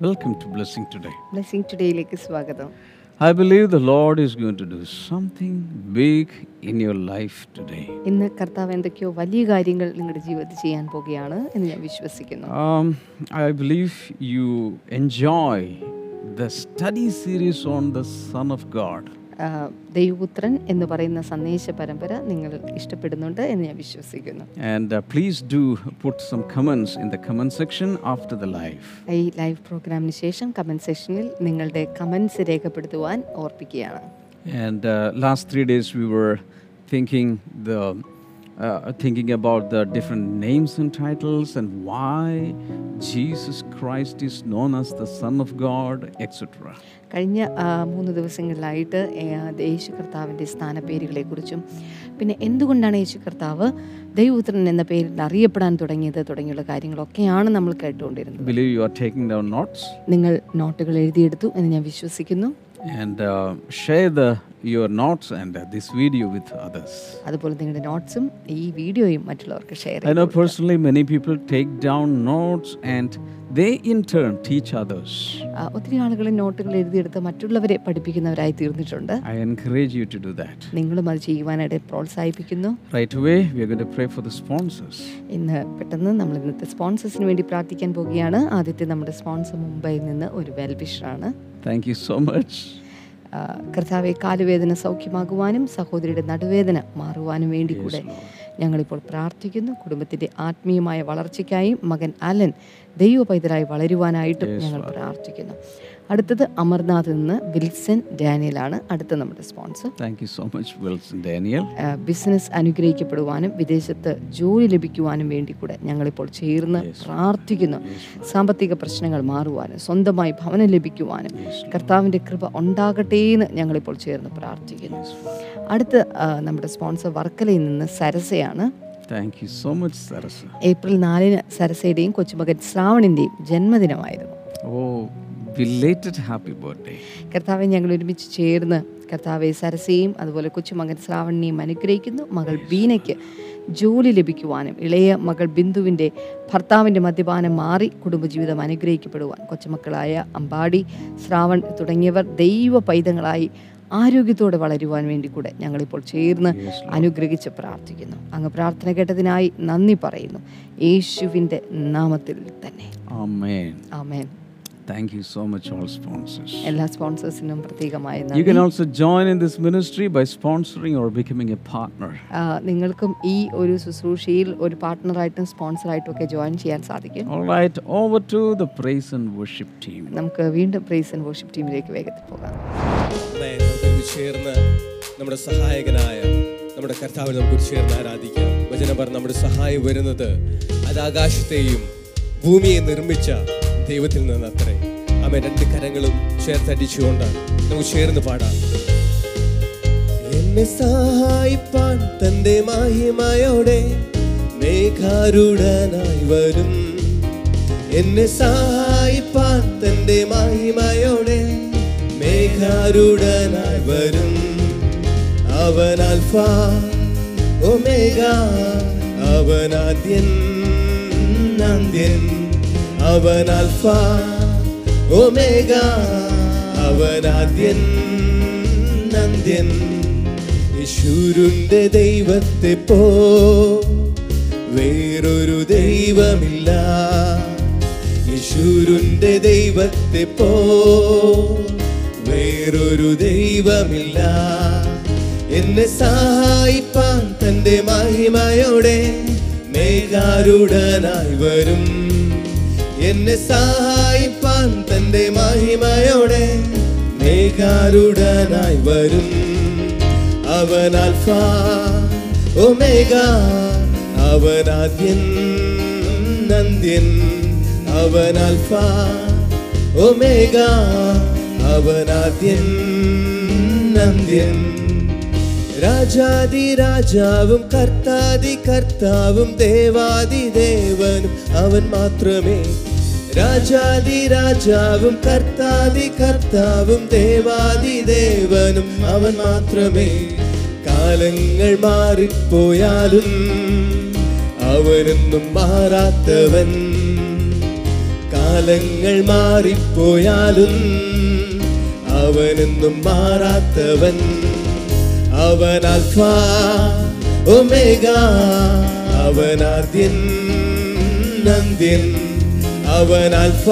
Welcome to Blessing Today. Blessing ടുഡേയിലേക്ക് സ്വാഗതം I believe the Lord is going to do something big in your life today. ഇന്ന് കർത്താവ് എന്തൊക്കെയോ വലിയ കാര്യങ്ങൾ നിങ്ങളുടെ ജീവിതത്തിൽ ചെയ്യാൻ പോകുകയാണ് എന്ന് ഞാൻ വിശ്വസിക്കുന്നു Um, I believe you enjoy the study series on the Son of God. ആ, ദൈവപുത്രൻ എന്ന് പറയുന്ന സന്ദേശ പരമ്പര നിങ്ങൾ ഇഷ്ടപ്പെടുന്നുണ്ട് എന്ന് ഞാൻ വിശ്വസിക്കുന്നു And uh, please do put some comments in the comment section after the live. ഈ ലൈവ് പ്രോഗ്രാമിന് ശേഷം കമൻറ്റ് സെക്ഷനിൽ നിങ്ങളുടെ comments രേഖപ്പെടുത്തുവാൻ ഓർപ്പിക്കുകയാണ് And uh, last three days we were thinking the uh, thinking about the different names and titles and why Jesus Christ is known as the Son of God, etc. കഴിഞ്ഞ മൂന്ന് ദിവസങ്ങളിലായിട്ട് യേശു കർത്താവിന്റെ സ്ഥാനപ്പേരുകളെക്കുറിച്ചും പിന്നെ എന്തുകൊണ്ടാണ് യേശു കർത്താവ് ദൈവപുത്രൻ എന്ന പേരിൽ അറിയപ്പെടാൻ തുടങ്ങിയത് തുടങ്ങിയുള്ള കാര്യങ്ങളൊക്കെയാണ് നമ്മൾ കേട്ടുകൊണ്ടിരുന്നത്. Believe you are taking down notes. നിങ്ങൾ നോട്ടുകൾ എഴുതിയെടുത്തു എന്ന് ഞാൻ വിശ്വസിക്കുന്നു. And uh, share the your notes and this video with with others. അതുപോലെ നിങ്ങളുടെ നോട്ട്സും ഈ വീഡിയോയും മറ്റുള്ളവർക്ക് share I know personally many people take down notes and they in turn teach others. ഒത്തിരി ആളുകൾ നോട്ടുകൾ എഴുതിയെടുത്ത് മറ്റുള്ളവരെ പഠിപ്പിക്കുന്നവരായി തീർന്നിട്ടുണ്ട്. I encourage you to do that നിങ്ങളും അത് ചെയ്യുവാനായിട്ട് പ്രോത്സാഹിപ്പിക്കുന്നു. Right away we are going to pray for the sponsors ഇന്ന് പെട്ടെന്ന് നമ്മൾ ഇന്നത്തെ സ്പോൺസേഴ്സിന് വേണ്ടി പ്രാർത്ഥിക്കാൻ പോവുകയാണ് ആദ്യത്തെ നമ്മുടെ സ്പോൺസർ മുംബൈയിൽ നിന്ന് ഒരു വെൽവിഷറാണ് Thank you so much. കർത്താവെ കാലുവേദന സൗഖ്യമാകുവാനും സഹോദരിയുടെ നടുവേദന മാറുവാനും വേണ്ടി കൂടെ ഞങ്ങളിപ്പോൾ പ്രാർത്ഥിക്കുന്നു കുടുംബത്തിന്റെ ആത്മീയമായ വളർച്ചയ്ക്കായും മകൻ അലൻ ദൈവ പൈതലായി വളരുവാനായിട്ടും ഞങ്ങൾ പ്രാർത്ഥിക്കുന്നു. അടുത്തത് അമർനാഥിൽ നിന്ന് വിൽസൺ ആണ് അടുത്ത നമ്മുടെ sponsor. Thank you so much Wilson Daniel. Business അനുഗ്രഹിക്കപ്പെടുവാനും വിദേശത്ത് ജോലി ലഭിക്കുവാനും വേണ്ടി കൂടെ ഞങ്ങളിപ്പോൾ ചേർന്ന് പ്രാർത്ഥിക്കുന്നു. സാമ്പത്തിക പ്രശ്നങ്ങൾ മാറുവാനും സ്വന്തമായി ഭവനം ലഭിക്കുവാനും കർത്താവിന്റെ കൃപ ഉണ്ടാകട്ടെ എന്ന് ഞങ്ങളിപ്പോൾ ചേർന്ന് പ്രാർത്ഥിക്കുന്നു. അടുത്ത നമ്മുടെ സ്പോൺസർ വർക്കലയിൽ നിന്ന് സരസയാണ്. Thank you so much Sarasa. April നാലിന് സരസയുടെയും കൊച്ചുമകൻ ശ്രാവണിന്റെയും ജന്മദിനമായിരുന്നു. Oh, happy birthday. കർത്താവെ ഞങ്ങൾ ഒരുമിച്ച് ചേർന്ന് കർത്താവെ സരസയും അതുപോലെ കൊച്ചുമകൻ ശ്രാവണിനെയും അനുഗ്രഹിക്കുന്നു. മകൾ ബീനയ്ക്ക് ജോലി ലഭിക്കുവാനും ഇളയ മകൾ ബിന്ദുവിന്റെ ഭർത്താവിന്റെ മദ്യപാനം മാറി കുടുംബജീവിതം അനുഗ്രഹിക്കപ്പെടുവാൻ. കൊച്ചുമക്കളായ അമ്പാടി ശ്രാവൺ തുടങ്ങിയവർ ദൈവ പൈതങ്ങളായി ആരോഗ്യത്തോടെ വളരുവാൻ വേണ്ടി കൂടെ ഞങ്ങളിപ്പോൾ ചേർന്ന് അനുഗ്രഹിച്ച് പ്രാർത്ഥിക്കുന്നു. അങ്ങ് പ്രാർത്ഥന കേട്ടതിനായി നന്ദി പറയുന്നു. യേശുവിന്റെ നാമത്തിൽ തന്നെ. ആമേൻ ആമേൻ Thank you so much, all sponsors. എല്ലാ സ്പോൺസേഴ്സിനും പ്രത്യേകമായി You can can also join in this ministry by sponsoring or becoming a partner. ആ, നിങ്ങൾക്കും ഈ ഒരു ശുശ്രൂഷയിൽ ഒരു പാർട്ട്ണറായിട്ടും സ്പോൺസറായിട്ടും ഒക്കെ ജോയിൻ ചെയ്യാൻ സാധിക്കും All right, over to the praise and worship team. നമുക്ക് വീണ്ടും പ്രൈസ് ആൻഡ് വർഷിപ്പ് ടീമിലേക്ക് വേഗത്തിൽ പോകാം ചേർന്ന് നമ്മുടെ സഹായകനായ നമ്മുടെ കർത്താവിനെ നമുക്ക് ചേർന്ന് ആരാധിക്കാം വചനം പറഞ്ഞ നമ്മുടെ സഹായം വരുന്നത് അത് ആകാശത്തെയും ഭൂമിയെ നിർമ്മിച്ച ദൈവത്തിൽ നിന്ന് അത്രേ അമ്മ രണ്ട് കരങ്ങളും ചേർത്തടിച്ചുകൊണ്ടാണ്. നമുക്ക് ചേർന്ന് പാടാം. എന്നെ സഹായിപ്പാൻ തന്റെ മാഹിമയോടെ മേഘാരുടനായി വരും. എന്നെ സഹായിപ്പാൻ തന്റെ മാഹിമയോടെ മേഘാരുടനായി വരും. അവൻ അൽഫ ഒമേഗ അവൻ ആദ്യൻ അന്ത്യൻ അവൻ അൽഫ ഒമേഗ. അവൻ ആദ്യൻ നന്ദ്യൻ. യേശുരുന്റെ ദൈവത്തെ പോ. വേറൊരു ദൈവമില്ല. യേശുരുന്റെ ദൈവത്തെ പോ. വേറൊരു ദൈവമില്ല. എന്നെ സഹായിപ്പാൻ തന്റെ മഹിമയോടെ മേഘാരുടനായി വരും. എന്നെ സഹായിപ്പാൻ തന്റെ മഹിമയോടെ മേഘാരുടനായി വരും. അവൻ അൽഫ ഒമേഗ അവൻ ആദ്യൻ നന്ദ്യൻ. അവൻ അൽഫ ഒമേഗ അവൻ ആദ്യൻ നന്ദ്യൻ. രാജാതി രാജാവും കർത്താതി കർത്താവും ദേവാതി ദേവനും അവൻ മാത്രമേ രാജാതി രാജാവും കർത്താതി കർത്താവും ദേവാതി ദേവനും അവൻ മാത്രമേ. കാലങ്ങൾ മാറിപ്പോയാലും അവനൊന്നും മാറാത്തവൻ. കാല കാലങ്ങൾ മാറിപ്പോയാലും അവനൊന്നും മാറാത്തവൻ. അവൻ അൽഫ ഒമേഗ അവൻ ആദ്യൻ നന്ദ്യൻ അവൻ അൽഫ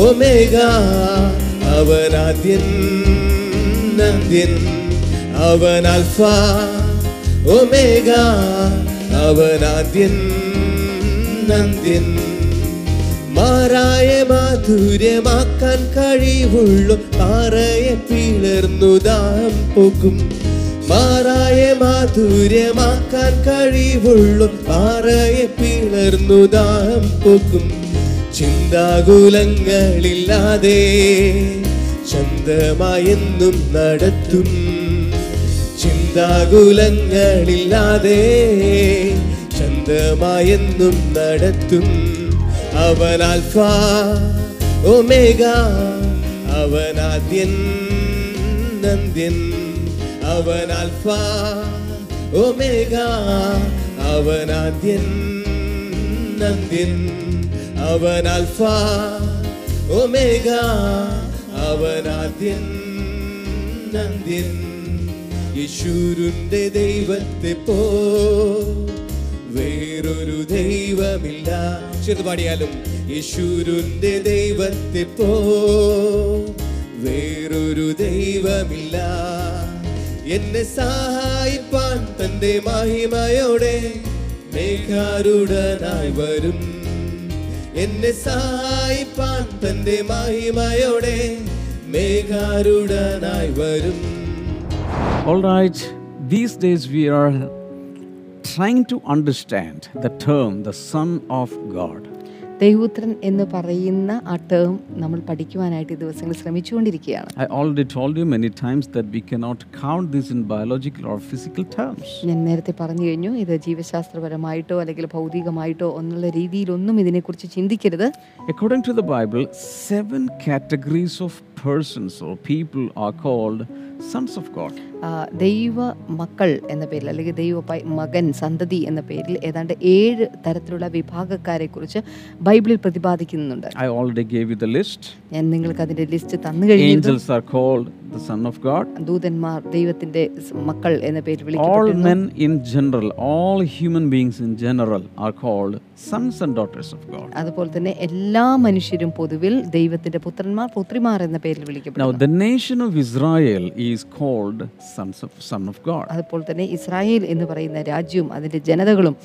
ഒമേഗ. അവൻ ആദ്യൻ നന്ദ്യൻ അവൻ അൽഫ ഒമേഗ. അവൻ ആദ്യൻ നന്ദ്യൻ മാറായ മാധുര്യമാക്കാൻ കഴിവുള്ളു. പാറയെ പിളർന്നു ദാഹം പോകും മാറായ മാധുര്യമാക്കാൻ കഴിവുള്ളു. പാറയെ പിളർന്നു ദാഹം പോകും ചിന്താകുലങ്ങളില്ലാതെ ചന്തമായെന്നും നടത്തും. ചിന്താകുലങ്ങളില്ലാതെ ചന്തമായെന്നും നടത്തും. അവൻ അൽഫ ഒമേഗ അവൻ ആദ്യൻ നന്ദ്യൻ അവൻ അൽഫ ഒമേഗ അവൻ ആദ്യൻ നന്ദ്യൻ അവൻ അൽഫ ഒമേഗ. അവൻ ആദ്യൻ നന്ദ്യൻ യശൂരുന്റെ ദൈവത്തെ പോ. വേറൊരു ദൈവമില്ല. ചെറുപാടിയാലും പാടിയാലും യശൂരുന്റെ ദൈവത്തെ പോ. വേറൊരു ദൈവമില്ല. എന്നെ സഹായിപ്പാൻ തന്റെ മഹിമയോടെ മേഘാരുടനായി വരും. എന്നെ സഹായിപ്പാൻ തന്റെ മഹിമയോടെ മേഘാരുടനായി വരും All right, these days we are trying to understand the term the Son of God. ദൈവപുത്രൻ എന്ന് പറയുന്ന ആ ടേം നമ്മൾ പഠിക്കുവാനായിട്ട് ഈ ദിവസങ്ങൾ ശ്രമിച്ചുകൊണ്ടിരിക്കുകയാണ് I already told you many times that we cannot count this in biological or physical terms. ഞാൻ നേരത്തെ പറഞ്ഞു കഴിഞ്ഞു ഇത് ജീവശാസ്ത്രപരമായിട്ടോ അല്ലെങ്കിൽ ഭൗതികമായിട്ടോ എന്നുള്ള രീതിയിലൊന്നും ഇതിനെക്കുറിച്ച് ചിന്തിക്കരുത് According to the Bible, seven categories of persons or people are called sons of God. ആ, ദൈവ മക്കൾ എന്ന പേരിൽ അല്ലെങ്കിൽ ദൈവ പൈ- മകൻ സന്തതി എന്ന പേരിൽ ഏതാണ്ട് ഏഴ് തരത്തിലുള്ള വിഭാഗക്കാരെ കുറിച്ച് ബൈബിളിൽ പ്രതിപാദിക്കുന്നുണ്ട്. I already gave you the list ഞാൻ നിങ്ങൾക്ക് അതിന്റെ ലിസ്റ്റ് തന്നു കഴിഞ്ഞു angels are called the son of God ദൂതന്മാർ ദൈവത്തിന്റെ മക്കൾ എന്ന പേരിൽ വിളിക്കപ്പെടുന്നു all men in general all human beings in general are called sons and daughters of God. അതുപോലെ തന്നെ എല്ലാ മനുഷ്യരും പൊതുവിൽ ദൈവത്തിന്റെ പുത്രന്മാർ പുത്രിമാർ എന്ന പേരിൽ Now, now the nation of Israel is called sons of son of God. അതുപോലെ തന്നെ ഇസ്രായേൽ എന്ന് പറയുന്ന രാജ്യവും അതിന്റെ ജനതകളും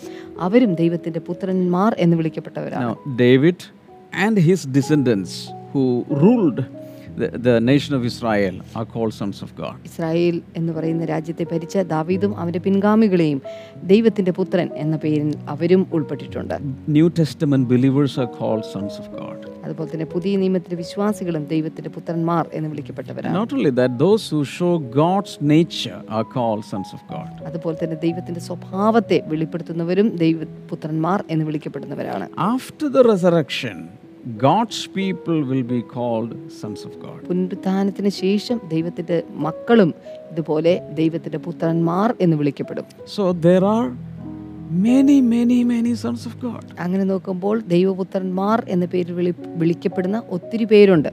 അവരും ദൈവത്തിന്റെ പുത്രന്മാർ എന്ന് വിളിക്കപ്പെട്ടവരാണ് Now, David and his descendants who ruled the, nation of Israel are called sons of God. Israel എന്ന് പറയുന്ന രാജ്യത്തെ ഭരിച്ച ദാവീദും അവന്റെ പിൻഗാമികളെയും ദൈവത്തിന്റെ പുത്രൻ എന്ന പേരിൽ അവരും ഉൾപ്പെട്ടിട്ടുണ്ട് New Testament believers are called sons of God. അതുപോലെ തന്നെ പുതിയ നിയമത്തിലെ വിശ്വാസികളും ദൈവത്തിന്റെ പുത്രന്മാർ എന്ന് വിളിക്കപ്പെട്ടവരാണ് Not only that, those who show God's nature are called sons of God. അതുപോലെ തന്നെ ദൈവത്തിന്റെ സ്വഭാവത്തെ വെളിപ്പെടുത്തുന്നവരും ദൈവപുത്രന്മാർ എന്ന് വിളിക്കപ്പെടുന്നവരാണ് After the resurrection, God's people will be called sons of God. പുനരുത്ഥാനത്തിന് ശേഷം ദൈവത്തിന്റെ മക്കളും ഇതുപോലെ ദൈവത്തിന്റെ പുത്രന്മാർ എന്ന് വിളിക്കപ്പെടും So there are many, many, many sons of God. അങ്ങനെ നോക്കുമ്പോൾ ദൈവപുത്രന്മാർ എന്ന പേരിൽ വിളി വിളിക്കപ്പെടുന്ന ഒത്തിരി പേരുണ്ട്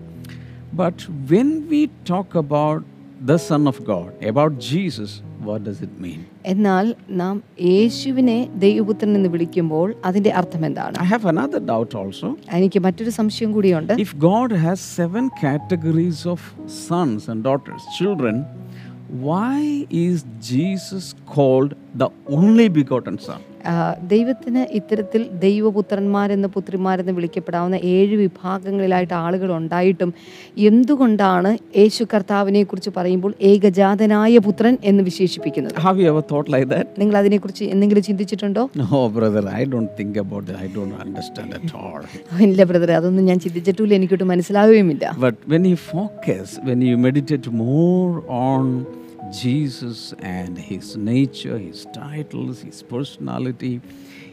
But when we talk about the Son of God, about Jesus, what does it mean? എന്നാൽ നാം യേശുവിനെ ദൈവപുത്രൻ എന്ന് വിളിക്കുമ്പോൾ അതിന്റെ അർത്ഥം എന്താണ്? I have another doubt also എനിക്ക് മറ്റൊരു സംശയം കൂടിയുണ്ട്. If God has seven categories of sons and daughters children why is Jesus called the only begotten son ദൈവത്തിന് ഇത്തരത്തിൽ ദൈവപുത്രന്മാരെന്ന് പുത്രിമാരെന്ന് വിളിക്കപ്പെടാവുന്ന ഏഴ് വിഭാഗങ്ങളിലായിട്ട് ആളുകൾ ഉണ്ടായിട്ടും എന്തുകൊണ്ടാണ് യേശു കർത്താവിനെ കുറിച്ച് പറയുമ്പോൾ ഏകജാതനായ പുത്രൻ എന്ന് വിശേഷിപ്പിക്കുന്നത്? Have you ever thought like that നിങ്ങൾ അതിനെക്കുറിച്ച് എന്തെങ്കിലും ചിന്തിച്ചിട്ടുണ്ടോ? No brother I don't think about that I don't understand at all ഇല്ല ബ്രദർ അതൊന്നും ഞാൻ ചിന്തിച്ചിട്ടില്ല. എനിക്കൊട്ട് മനസ്സിലാവുകയുമില്ല. But when you focus, when you meditate more on Jesus and his nature, his titles, his personality,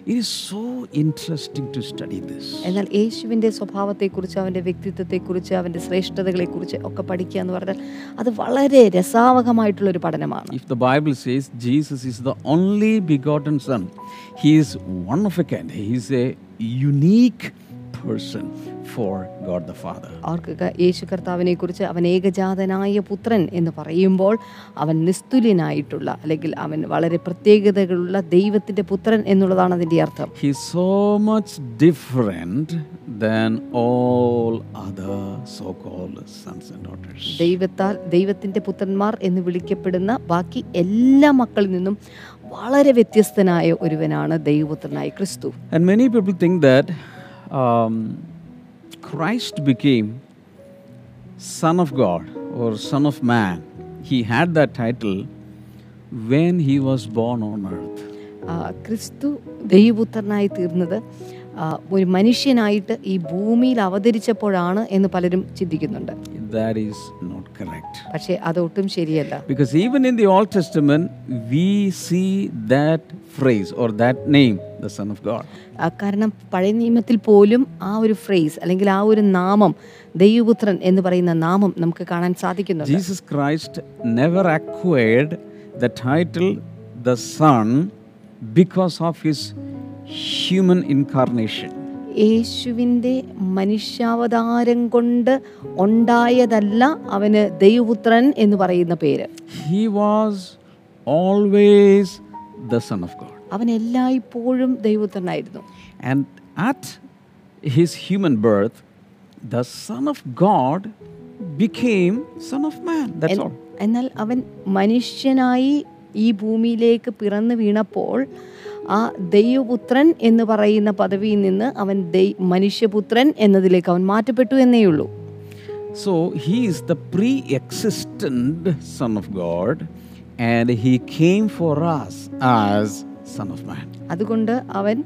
it is so interesting to study this. എന്നാൽ യേശുവിന്റെ സ്വഭാവത്തെക്കുറിച്ച് അവന്റെ വ്യക്തിത്വത്തെക്കുറിച്ച് അവന്റെ ശ്രേഷ്ഠതകളെക്കുറിച്ച് ഒക്കെ പഠിക്കുക എന്ന് പറഞ്ഞാൽ അത് വളരെ രസാവഹമായിട്ടുള്ളൊരു പഠനമാണ് If the Bible says Jesus is the only begotten Son, he is one of a kind. He is a unique person, ഓർക്കുക യേശു കർത്താവിനെ കുറിച്ച് അവൻ ഏകജാതനായ പുത്രൻ എന്ന് പറയുമ്പോൾ അവൻ നിസ്തുല്യനായിട്ടുള്ള അല്ലെങ്കിൽ അവൻ വളരെ പ്രത്യേകതകളുള്ള ദൈവത്തിന്റെ പുത്രൻ എന്നുള്ളതാണ് അതിന്റെ അർത്ഥം. He sons and daughters. ദൈവത്താൽ ദൈവത്തിന്റെ പുത്രന്മാർ എന്ന് വിളിക്കപ്പെടുന്ന ബാക്കി എല്ലാ മക്കളിൽ നിന്നും വളരെ വ്യത്യസ്തനായ ഒരുവനാണ് ദൈവപുത്രനായ ക്രിസ്തു. And many people think that um, Christ became Son of God or Son of Man. He had that title when he was born on earth. ക്രിസ്തു ദൈവപുത്രനായി തീർന്നത് ഒരു മനുഷ്യനായിട്ട് ഈ ഭൂമിയിൽ അവതരിച്ചപ്പോഴാണ് എന്ന് പലരും ചിന്തിക്കുന്നുണ്ട് That is not correct. പക്ഷേ അതൊട്ടും ശരിയല്ല Because even in the Old Testament, we see that phrase or that name, the Son of God. ആ, കാരണം പഴയ നിയമത്തിൽ പോലും ആ ഒരു ഫ്രേസ് അല്ലെങ്കിൽ ആ ഒരു നാമം ദൈവപുത്രൻ എന്ന് പറയുന്ന നാമം നമുക്ക് കാണാൻ സാധിക്കുന്നുണ്ട് Jesus Christ never acquired the title the Son because of his human incarnation. യേശുവിന്റെ മനുഷ്യാവതാരം കൊണ്ട് ഉണ്ടായതല്ല അവന് ദൈവപുത്രൻ എന്ന് പറയുന്ന പേര്. He was always the son of God അവൻ എല്ലായ്പ്പോഴും ദൈവപുത്രനായിരുന്നു. And at his human birth, the son of God became son of man That's all. എന്നാൽ അവൻ മനുഷ്യനായി ഈ ഭൂമിയിലേക്ക് പിറന്നു വീണപ്പോൾ ആ ദൈവപുത്രൻ എന്ന് പറയുന്ന പദവിയിൽ നിന്ന് അവൻ ദൈ മനുഷ്യപുത്രൻ എന്നതിലേക്ക് അവൻ മാറ്റപ്പെട്ടു എന്നേ ഉള്ളൂ so he is the pre existent son of God and he came for us as son of Man. അതുകൊണ്ട് അവൻ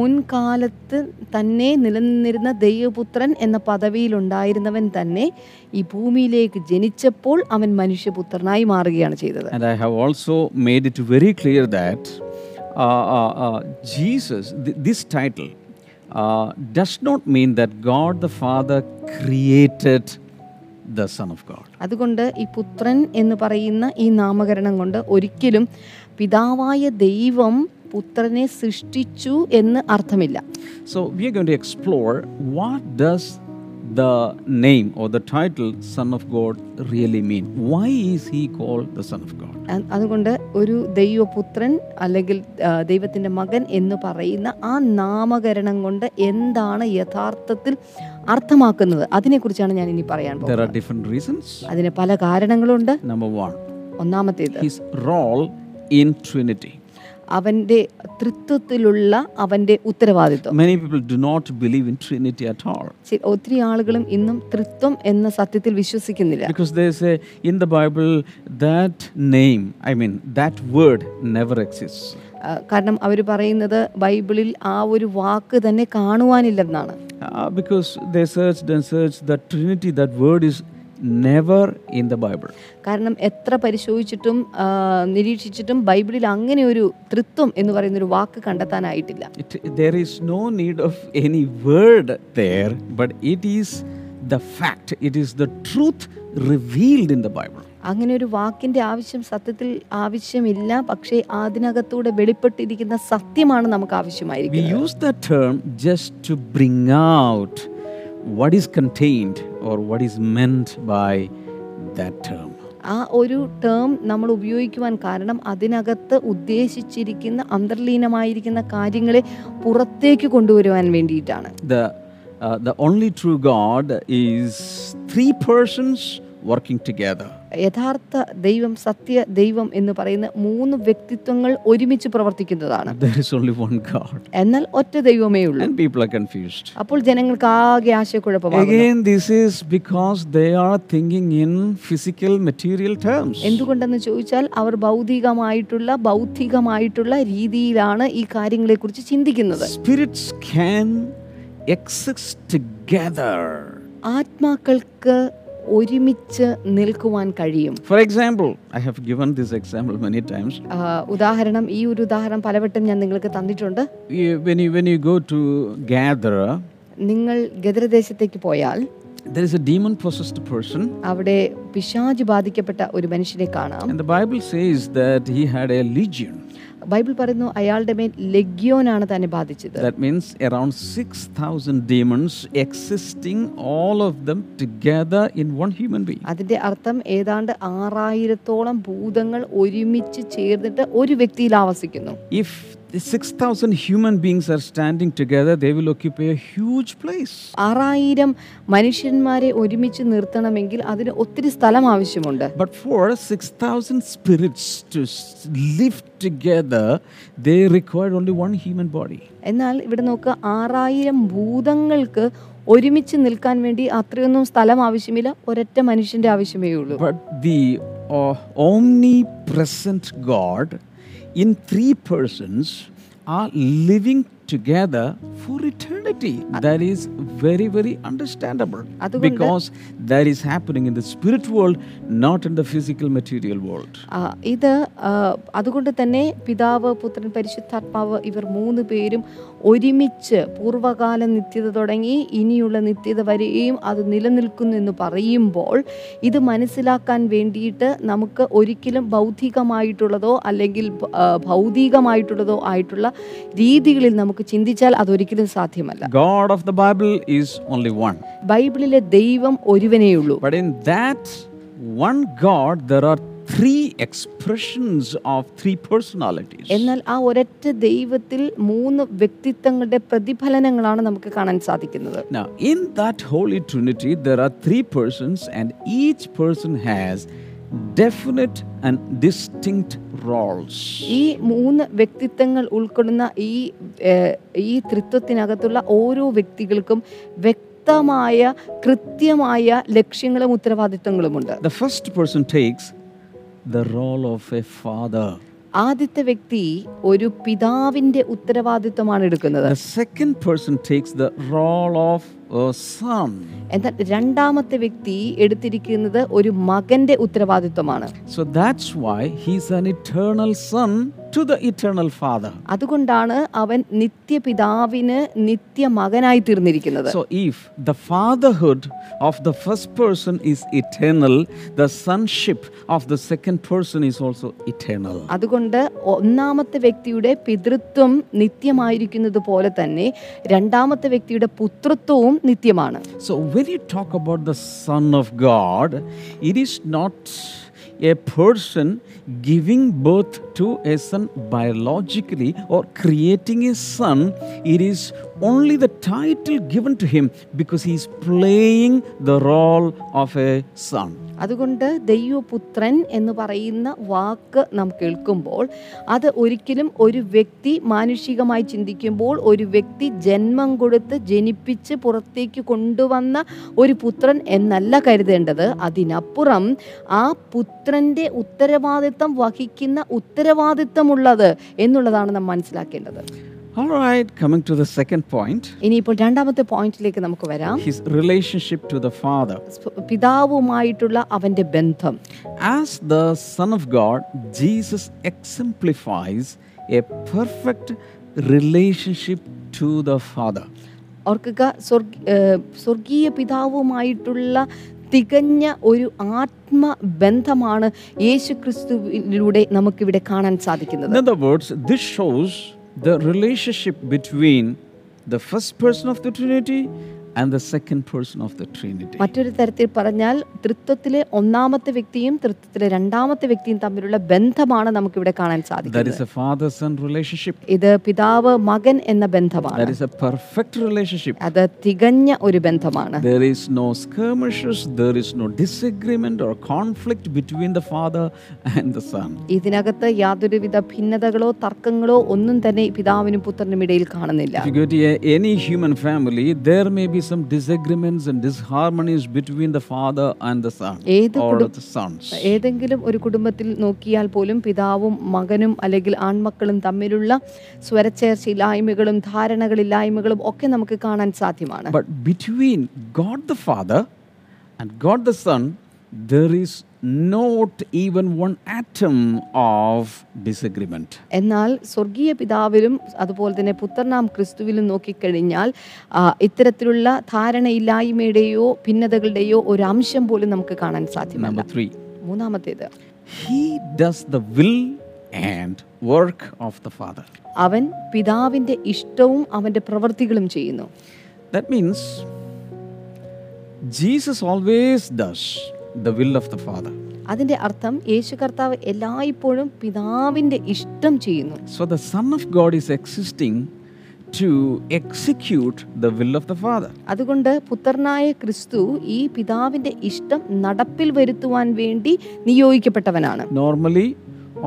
മുൻകാലത്ത് തന്നെ നിലനിന്നിരുന്ന ദൈവപുത്രൻ എന്ന പദവിയിലുണ്ടായിരുന്നവൻ തന്നെ ഈ ഭൂമിയിലേക്ക് ജനിച്ചപ്പോൾ അവൻ മനുഷ്യപുത്രനായി മാറുകയാണ് ചെയ്തത് And I have also made it very clear that uh, uh, uh, Jesus, th- this title, uh, does not mean that God the Father created the Son of God. അതുകൊണ്ട് ഈ പുത്രൻ എന്ന് പറയുന്ന ഈ നാമകരണം കൊണ്ട് ഒരിക്കലും പിതാവായ ദൈവം പുത്രനെ സൃഷ്ടിച്ചു എന്ന് അർത്ഥമില്ല So we are going to explore what does the name or the title Son of God really mean? Why is he called the Son of God? അതുകൊണ്ട് ഒരു ദൈവപുത്രൻ അല്ലെങ്കിൽ ദൈവത്തിന്റെ മകൻ എന്ന് പറയുന്ന ആ നാമകരണം കൊണ്ട് എന്താണ് യഥാർത്ഥത്തിൽ അർത്ഥമാക്കുന്നത് അതിനെക്കുറിച്ചാണ് ഞാൻ ഇനി പറയാൻ There പോകുന്നത് are different reasons. അതിന് പല കാരണങ്ങളുണ്ട് Number വൺ ഒന്നാമത്തേത് his role in Trinity. അവന്റെ തൃത്വത്തിലുള്ള അവന്റെ ഉത്തരവാദിത്വം Many people do not believe in Trinity at all ഒത്തിരി ആളുകളും ഇന്നും തൃത്വം എന്ന സത്യത്തിൽ വിശ്വസിക്കുന്നില്ല because they say in the Bible that name, I mean, that word never exists. കാരണം അവർ പറയുന്നത് ബൈബിളിൽ ആ ഒരു വാക്ക് തന്നെ കാണുവാനില്ലെന്നാണ് Uh, because they searched and searched the Trinity, that word is never in the Bible കാരണം എത്ര പരിശോധിച്ചിട്ടും നിരീക്ഷിച്ചിട്ടും ബൈബിളിൽ അങ്ങനെ ഒരു തൃത്വം എന്ന് പറയുന്ന ഒരു വാക്ക് കണ്ടെത്താനായിട്ടില്ല. It, there is no need of any word there, but it is the fact, it is the truth revealed in the Bible. അങ്ങനെ ഒരു വാക്കിന്റെ ആവശ്യം സത്യത്തിൽ ആവശ്യമില്ല പക്ഷേ അതിനകത്തൂടെ വെളിപ്പെട്ടിരിക്കുന്ന സത്യമാണ് നമുക്ക് We ആവശ്യമായിരിക്കുന്നത് use that term just to bring out what is contained or what is meant by that term. ആ ഒരു ടേം നമ്മൾ ഉപയോഗിക്കുവാൻ കാരണം അതിനകത്ത് ഉദ്ദേശിച്ചിരിക്കുന്ന അന്തർലീനമായിരിക്കുന്ന കാര്യങ്ങളെ പുറത്തേക്ക് കൊണ്ടുവരുവാൻ വേണ്ടിയിട്ടാണ് only true the only true God is three persons working together. യഥാർത്ഥ ദൈവം സത്യ ദൈവം എന്ന് പറയുന്ന മൂന്ന് വ്യക്തിത്വങ്ങൾ ഒരുമിച്ച് പ്രവർത്തിക്കുന്നതാണ് There is only one God. എന്നാൽ ഒറ്റ ദൈവമേ ഉള്ളൂ And people are confused. അപ്പോൾ ജനങ്ങൾക്ക് ആകെ ആശയക്കുഴപ്പമാണ് Again, this is because they are thinking in physical, material എന്തുകൊണ്ടെന്ന് ചോദിച്ചാൽ അവർ ഭൗതികമായിട്ടുള്ള ബൗദ്ധികമായിട്ടുള്ള രീതിയിലാണ് ഈ കാര്യങ്ങളെ കുറിച്ച് ചിന്തിക്കുന്നത് സ്പിരിറ്റ്സ് എക്സിസ്റ്റ്. ആത്മാക്കൾക്ക് ഒരുമിച്ച് നിൽക്കുവാൻ കഴിയും. For example I have given this example many times ഉദാഹരണം ഈ ഒരു ഉദാഹരണം പലവട്ടം ഞാൻ നിങ്ങൾക്ക് തന്നിട്ടുണ്ട്. When you when you go to gather നിങ്ങൾ ഗദരദേശത്തേക്ക് പോയാൽ there is a demon possessed person. അവിടെ പിശാച് ബാധിക്കപ്പെട്ട ഒരു മനുഷ്യനെ കാണാം. And the bible says that he had a legion. Bible പറയുന്നു അയാളുടെ മേൽ ലഗ്യോനാണ് തന്നെ ബാധിച്ചത് that means around 6,000 demons existing all of them together in one human being. അതിന്റെ അർത്ഥം ഏതാണ്ട് ആറായിരത്തോളം ഭൂതങ്ങൾ ഒരുമിച്ച് ചേർന്നിട്ട് ഒരു വ്യക്തിയിൽ ആവസിക്കുന്നു the 6,000 human beings are standing together, they will occupy a huge place. ആറായിരം മനുഷ്യന്മാരെ ഒരുമിച്ച് നിർത്തണമെങ്കിൽ അതിന് ഒത്തിരി സ്ഥലം ആവശ്യമുണ്ട് But for 6,000 spirits to live together, they required only one human body. എന്നാൽ ഇവിടെ നോക്കുക ആറായിരം ഭൂതങ്ങൾക്ക് ഒരുമിച്ച് നിൽക്കാൻ വേണ്ടി അത്രയൊന്നും സ്ഥലം ആവശ്യമില്ല ഒരൊറ്റ മനുഷ്യന്റെ ആവശ്യമേ ഉള്ളൂ But the uh, omnipresent God in three persons are living together for eternity. That is very, very understandable. Because that is happening in the spirit world, not in the physical material world. ഇത് അതുകൊണ്ട് തന്നെ പിതാവ് പുത്രൻ പരിശുദ്ധാത്മാവ് ഇവർ മൂന്ന് പേരും ഒരുമിച്ച് പൂർവകാല നിത്യത തുടങ്ങി ഇനിയുള്ള നിത്യത വരെയും അത് നിലനിൽക്കുന്നു എന്ന് പറയുമ്പോൾ ഇത് മനസ്സിലാക്കാൻ വേണ്ടിയിട്ട് നമുക്ക് ഒരിക്കലും ബൗദ്ധികമായിട്ടുള്ളതോ അല്ലെങ്കിൽ ഭൗതികമായിട്ടുള്ളതോ ആയിട്ടുള്ള രീതികളിൽ നമുക്ക് ചിന്തിച്ചാൽ അതൊരിക്കലും സാധ്യമല്ല. God of the Bible is only one ബൈബിളിലെ ദൈവം ഒരുവനേയുള്ളൂ. But in that one God, there are three expressions of three personalities. എന്നാൽ ആ ഒരൊറ്റ ദൈവത്തിൽ മൂന്ന് വ്യക്തിത്വങ്ങളുടെ പ്രതിഫലനങ്ങളാണ് നമുക്ക് കാണാൻ സാധിക്കുന്നത് in that Holy Trinity, there are three persons, and each person has definite and distinct roles. ഈ മൂന്ന് വ്യക്തിത്വങ്ങൾ ഉൾക്കൊള്ളുന്ന ഈ ഈ തൃത്വത്തിനകത്തുള്ള ഓരോ വ്യക്തികൾക്കും വ്യക്തമായ കൃത്യമായ ലക്ഷ്യങ്ങളും ഉത്തരവാദിത്വങ്ങളുമുണ്ട് The first person takes the role of a father. ആദ്യത്തെ വ്യക്തി ഒരു പിതാവിന്റെ ഉത്തരവാദിത്വമാണ് എടുക്കുന്നത് The second person takes the role of a son. എന്നാൽ രണ്ടാമത്തെ വ്യക്തി എടുത്തിരിക്കുന്നത് ഒരു മകന്റെ ഉത്തരവാദിത്വമാണ് So that's why he's an eternal son to the eternal father. അതുകൊണ്ടാണ് അവൻ നിത്യപിതാവിന് നിത്യ മകനായി തീർന്നിരിക്കുന്നത് So if the fatherhood of the first person is eternal, the sonship of the second person is also eternal. അതുകൊണ്ട് ഒന്നാമത്തെ വ്യക്തിയുടെ പിതൃത്വം നിത്യമായിരിക്കുന്നത് പോലെ തന്നെ രണ്ടാമത്തെ വ്യക്തിയുടെ പുത്രത്വവും നിത്യമാണ് So when you talk about the Son of God, it is not a person giving birth to a son biologically or creating a son. It is only the title given to him because he is playing the role of a son. അതുകൊണ്ട് ദൈവപുത്രൻ എന്ന് പറയുന്ന വാക്ക് നാം കേൾക്കുമ്പോൾ അത് ഒരിക്കലും ഒരു വ്യക്തി മാനുഷികമായി ചിന്തിക്കുമ്പോൾ ഒരു വ്യക്തി ജന്മം കൊടുത്ത് ജനിപ്പിച്ച് പുറത്തേക്ക് കൊണ്ടുവന്ന ഒരു പുത്രൻ എന്നല്ല കരുതേണ്ടത്. അതിനപ്പുറം ആ പുത്രന്റെ ഉത്തരവാദിത്തം വഹിക്കുന്ന ഉത്തരവാദിത്തമുള്ളത് എന്നുള്ളതാണ് നാം മനസ്സിലാക്കേണ്ടത്. All right, coming to the second point ഇനിയിപ്പോൾ രണ്ടാമത്തെ പോയിന്റിലേക്ക് നമുക്ക് വരാം his relationship to the Father. പിതാവുമായിട്ടുള്ള അവന്റെ ബന്ധം As the Son of God, Jesus exemplifies a perfect relationship to the Father. ഓർക്കുക സ്വർഗീയ പിതാവുമായിട്ടുള്ള തികഞ്ഞ ഒരു ആത്മബന്ധമാണ് യേശു ക്രിസ്തുവിലൂടെ നമുക്കിവിടെ കാണാൻ സാധിക്കുന്നത് In shows words, this shows the relationship between the first person of the Trinity and the second person of the Trinity. മറ്റൊരു തരത്തിൽ പറഞ്ഞാൽ തൃത്വത്തിലെ ഒന്നാമത്തെ വ്യക്തിയും തൃത്വത്തിലെ രണ്ടാമത്തെ വ്യക്തിയും തമ്മിലുള്ള ബന്ധമാണ് നമുക്കിവിടെ കാണാൻ That സാധിക്കുന്നത്. ഇത് പിതാവ് മകൻ എന്ന ബന്ധമാണ് That is a perfect relationship. അത് തികഞ്ഞ ഒരു ബന്ധമാണ് There is no skirmishes, there is no disagreement or conflict between the father and the son. ഇതിനകത്ത് യാതൊരുവിധ ഭിന്നതകളോ തർക്കങ്ങളോ ഒന്നും തന്നെ പിതാവിനും പുത്രനും ഇടയിൽ കാണുന്നില്ല If you go to any human family, there may be some disagreements and disharmonies between the father and the son ഏത് or the sons. ഏതെങ്കിലും ഒരു കുടുംബത്തിൽ നോക്കിയാൽ പോലും പിതാവും മകനും അല്ലെങ്കിൽ ആൺമക്കളും തമ്മിലുള്ള സ്വരച്ചേർച്ചയില്ലായ്മകളും ധാരണകളില്ലായ്മകളും ഒക്കെ നമുക്ക് കാണാൻ സാധ്യമാണ് But between God the Father and God the Son, there is not even one atom of disagreement. എന്നാൽ സ്വർഗീയ പിതാവിലും അതുപോലെ തന്നെ പുത്രനാം ക്രിസ്തുവിലും നോക്കിക്കഴിഞ്ഞാൽ ഇത്തരത്തിലുള്ള ധാരണയില്ലായ്മയുടെയോ ഭിന്നതകളുടെയോ ഒരു അംശം പോലും നമുക്ക് കാണാൻ സാധ്യമല്ല. മൂന്നാമത്തേത്. He does the will and work of the father അവൻ പിതാവിന്റെ ഇഷ്ടവും അവന്റെ പ്രവൃത്തികളും ചെയ്യുന്നു. That means Jesus always does the will of the Father. അതിന്റെ അർത്ഥം യേശു കർത്താവ് എല്ലായ്പ്പോഴും പിതാവിന്റെ ഇഷ്ടം ചെയ്യുന്നു So the Son of God is existing to execute the will of the Father. അതുകൊണ്ട് പുത്രനായ ക്രിസ്തു ഈ പിതാവിന്റെ ഇഷ്ടം നടപ്പിൽ വരുത്തുവാൻ വേണ്ടി നിയോഗിക്കപ്പെട്ടവനാണ് Normally,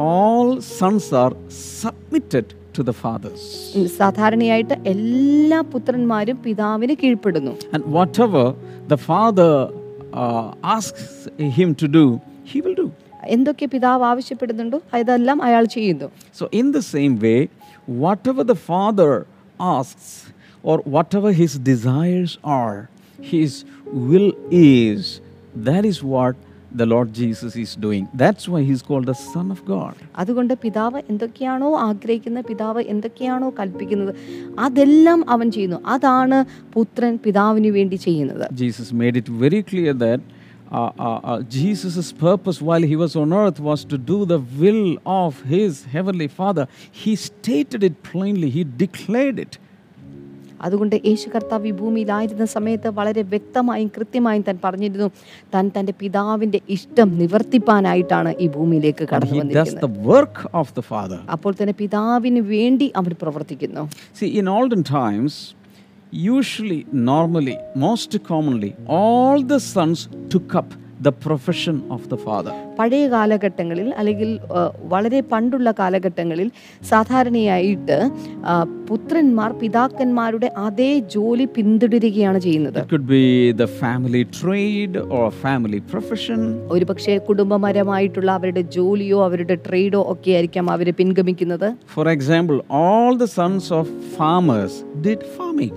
all sons are submitted to the fathers. ഉം, സാധാരണയായിട്ട് എല്ലാ പുത്രന്മാരും പിതാവിന് കീഴ്പ്പെടുന്നു And whatever the Father uh, asks him to do, he will do. എന്തൊക്കെ പിതാവ് ആവശ്യപ്പെടുന്നുണ്ടോ അതെല്ലാം അയാൾ ചെയ്യുന്നു So, in the same way, whatever the Father asks or whatever his desires are, his will is, that is what the Lord Jesus is doing. That's why he's called the Son of God. അതുകൊണ്ട് പിതാവ് എന്തൊക്കെയാണോ ആഗ്രഹിക്കുന്നത് പിതാവ് എന്തൊക്കെയാണോ കൽപ്പിക്കുന്നത് അതെല്ലാം അവൻ ചെയ്യുന്നു അതാണ് പുത്രൻ പിതാവിന് വേണ്ടി ചെയ്യുന്നത് Jesus made it very clear that uh, uh, uh, Jesus' purpose while he was on earth was to do the will of his heavenly Father. He stated it plainly, he declared it. അതുകൊണ്ട് യേശു കർത്താവ് ഈ ഭൂമിയിലായിരുന്ന സമയത്ത് വളരെ വ്യക്തമായും കൃത്യമായും താൻ പറഞ്ഞിരുന്നു. താൻ തന്റെ പിതാവിന്റെ ഇഷ്ടം നിവർത്തിപ്പാനായിട്ടാണ് ഈ ഭൂമിയിലേക്ക് കടന്നു വന്നിരിക്കുന്നത്. അപ്പോൾ തന്നെ പിതാവിന് വേണ്ടി അവൻ പ്രവർത്തിക്കുന്നു. In times times, normally most commonly all the sons sons took the profession of the Father. പഴയ കാലഘട്ടങ്ങളിൽ അല്ലെങ്കിൽ വളരെ പണ്ടുള്ള കാലഘട്ടങ്ങളിൽ സാധാരണയായിട്ട് പുത്രന്മാർ പിതാക്കന്മാരുടെ അതേ ജോലി പിന്തുടരുകയാണ് ചെയ്യുന്നത് It could be the family trade or family profession. ഒരു പക്ഷേ കുടുംബപരമായിട്ടുള്ള അവരുടെ ജോലിയോ അവരുടെ ട്രേഡോ ഒക്കെ ആയിരിക്കാം അവർ പിൻഗമിക്കുന്നത് for example all the sons of farmers did farming.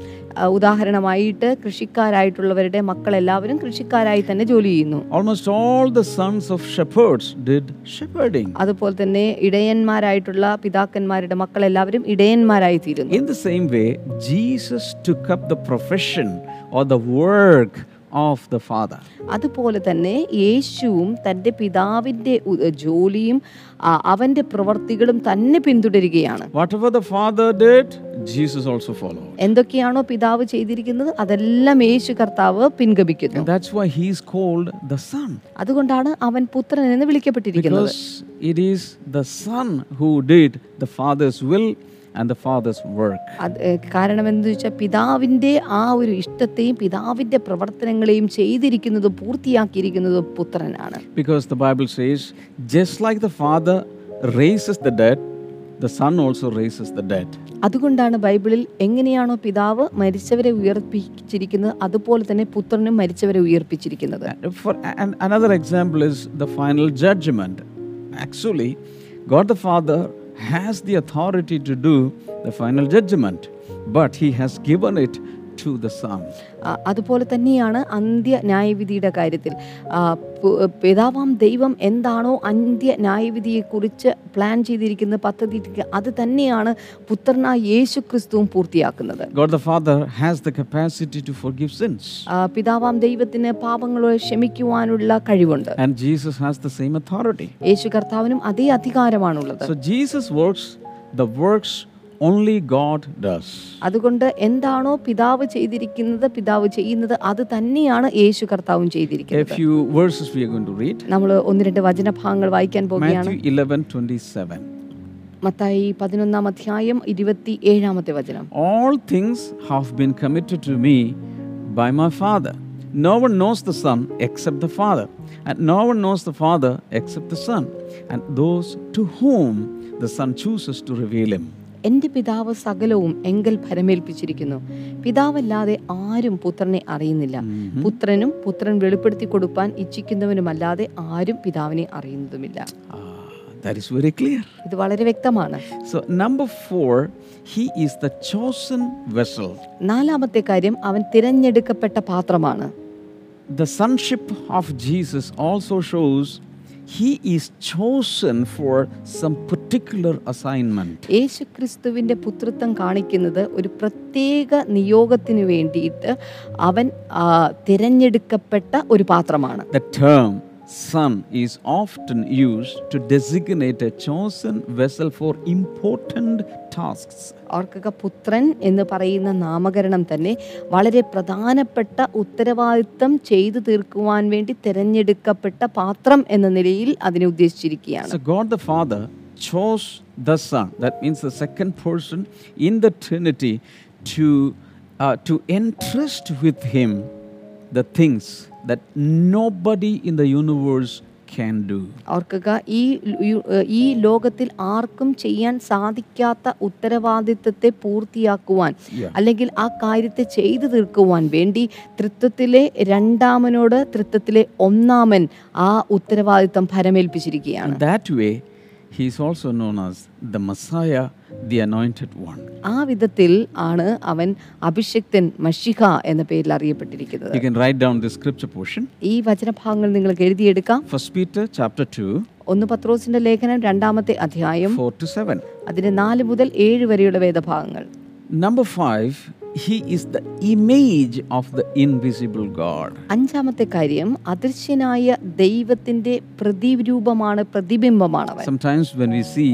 ഉദാഹരണമായിട്ട് കൃഷിക്കാരായിട്ടുള്ളവരുടെ മക്കൾ എല്ലാവരും കൃഷിക്കാരായി തന്നെ ജോലി ചെയ്യുന്നു Almost all the sons of shepherds did shepherding. അതുപോലെ തന്നെ ഇടയന്മാരായിട്ടുള്ള പിതാക്കന്മാരുടെ മക്കൾ എല്ലാവരും ഇടയന്മാരായി തീരുന്നു In the same way, Jesus took up the profession or the work of the Father. അതുപോലെ തന്നെ യേശുവും തന്റെ പിതാവിന്റെ ജോലിയും അവന്റെ അവന്റെ പ്രവർത്തികളും തന്നെ പിന്തുടരുകയാണ് Whatever the Father did, Jesus also followed. എന്തൊക്കെയാണോ പിതാവ് ചെയ്തിരിക്കുന്നത് അതെല്ലാം യേശു കർത്താവ് പിൻഗമിക്കുന്നു that's why he is called the Son. അതുകൊണ്ടാണ് അവൻ പുത്രൻ എന്ന് വിളിക്കപ്പെട്ടിരിക്കുന്നത് Because it is the Son who did the Father's will and the Father's work. അത് കാരണം എന്തെന്ന് വെച്ചാൽ പിതാവിന്റെ ആ ഒരു ഇഷ്ടത്തെയും പിതാവിന്റെ പ്രവർത്തനങ്ങളെയും ചെയ്തിരിക്കുന്നത് പൂർത്തിയാക്കിയിരിക്കുന്നതും പുത്രനാണ് Because the Bible says, just like the Father raises the dead, the Son also raises the dead. അതുകൊണ്ടാണ് ബൈബിളിൽ എങ്ങനെയാണോ പിതാവ് മരിച്ചവരെ ഉയർപ്പിച്ചിരിക്കുന്നത് അതുപോലെ തന്നെ പുത്രനും മരിച്ചവരെ ഉയർപ്പിച്ചിരിക്കുന്നത് And For and another example is the final judgment. Actually, God the Father has the authority to do the final judgment, but He has given it to the Son. ആ, അതുപോലെ തന്നെയാണ് അന്ത്യ ന്യായവിധിയുടെ കാര്യത്തിൽ പിതാവാം ദൈവം എന്താണോ അന്ത്യ ന്യായവിധിയെക്കുറിച്ച് പ്ലാൻ ചെയ്തിരിക്കുന്ന പദ്ധതി അത് തന്നെയാണ് പുത്രനായ യേശു ക്രിസ്തുവും പൂർത്തിയാക്കുന്നത്. God the Father has the capacity to forgive sins, പിതാവാം ദൈവത്തിന് പാപങ്ങളെ ക്ഷമിക്കുവാനുള്ള കഴിവുണ്ട്. And Jesus has the same authority. യേശു കർത്താവിനും അതേ അധികാരമാണുള്ളത്. So Jesus works the works only God does. അതുകൊണ്ട് എന്താണോ പിതാവ് ചെയ്തിരിക്കുന്നത് പിതാവ് ചെയ്യുന്നത് അത് തന്നെയാണ് യേശു കർത്താവും A ചെയ്തിരിക്കുന്നത് few verses we are going to read. നമ്മൾ ഒന്ന് രണ്ട് വചനഭാഗങ്ങൾ വായിക്കാൻ പോവുകയാണ് Matthew 11 27. മത്തായി പതിനൊന്നാം അധ്യായം ഇരുപത്തി ഏഴാമത്തെ വചനം All things have been committed to me by my Father. No one knows the Son except the Father, and no one knows the Father except the Son, and those to whom the Son chooses to reveal him. എന്റെ പിതാവ് സകലവും എങ്കൽ ഭരമേൽപ്പിച്ചിരിക്കുന്നു. പിതാവല്ലാതെ ആരും പുത്രനെ അറിയുന്നില്ല. പുത്രനും പുത്രൻ വെളിപ്പെടുത്തി കൊടുക്കാൻ ഇച്ഛിക്കുന്നവനുമല്ലാതെ ആരും പിതാവിനെ അറിയുന്നതുമില്ല. Ah, that is very clear. ഇത് വളരെ വ്യക്തമാണ്. So, number four, he is the chosen vessel. നാലാമത്തെ കാര്യം അവൻ തിരഞ്ഞെടുക്കപ്പെട്ട പാത്രമാണ്. The sonship of Jesus also shows he is chosen for some particular assignment. യേശു ക്രിസ്തുവിന്റെ പുത്രത്വം കാണിക്കുന്നത് ഒരു പ്രത്യേക നിയോഗത്തിന് വേണ്ടിയിട്ട് അവൻ തിരഞ്ഞെടുക്കപ്പെട്ട ഒരു പാത്രമാണ് The term son is often used to designate a chosen vessel for important tasks. ഓർക്കുക പുത്രൻ എന്ന് പറയുന്ന നാമകരണം തന്നെ വളരെ പ്രധാനപ്പെട്ട ഉത്തരവാദിത്തം ചെയ്തു തീർക്കുവാൻ വേണ്ടി തിരഞ്ഞെടുക്കപ്പെട്ട പാത്രം എന്ന നിലയിൽ അതിനെ ഉദ്ദേശിച്ചിരിക്കുകയാണ് God the Father chose the Son, that means the second person in the Trinity, to, uh, to entrust with Him the things that nobody in the universe can do. ഓർക്കുക ഈ ഈ ലോകത്തിൽ ആർക്കും ചെയ്യാൻ സാധിക്കാത്ത ഉത്തരവാദിത്തത്തെ പൂർത്തിയാക്കുവാൻ അല്ലെങ്കിൽ ആ കാര്യത്തെ ചെയ്തു തീർക്കുവാൻ വേണ്ടി തൃത്വത്തിലെ രണ്ടാമനോട് തൃത്വത്തിലെ ഒന്നാമൻ ആ ഉത്തരവാദിത്തം ഫലമേൽപ്പിച്ചിരിക്കുകയാണ്. That that He is also known as the Messiah, the Anointed One. ആ വിധത്തിൽ ആണ് അവൻ അഭിഷിക്തൻ മഷിക എന്ന പേരിൽ അറിയപ്പെട്ടിരിക്കുന്നത് You can write down this scripture portion. ഈ വചനഭാഗങ്ങൾ നിങ്ങൾക്ക് എഴുതിയെടുക്കാം First Peter chapter 2, ഒന്ന് പത്രോസിന്റെ ലേഖനം രണ്ടാമത്തെ അധ്യായം 4 to 7. അതിന്റെ 4 മുതൽ 7 വരെയുള്ള വേദഭാഗങ്ങൾ Number 5, He is the image of the invisible God. അഞ്ചാമത്തെ കാര്യം അദൃശ്യനായ ദൈവത്തിന്റെ പ്രതിരൂപമാണ് പ്രതിബിംബമാണ് Sometimes when we see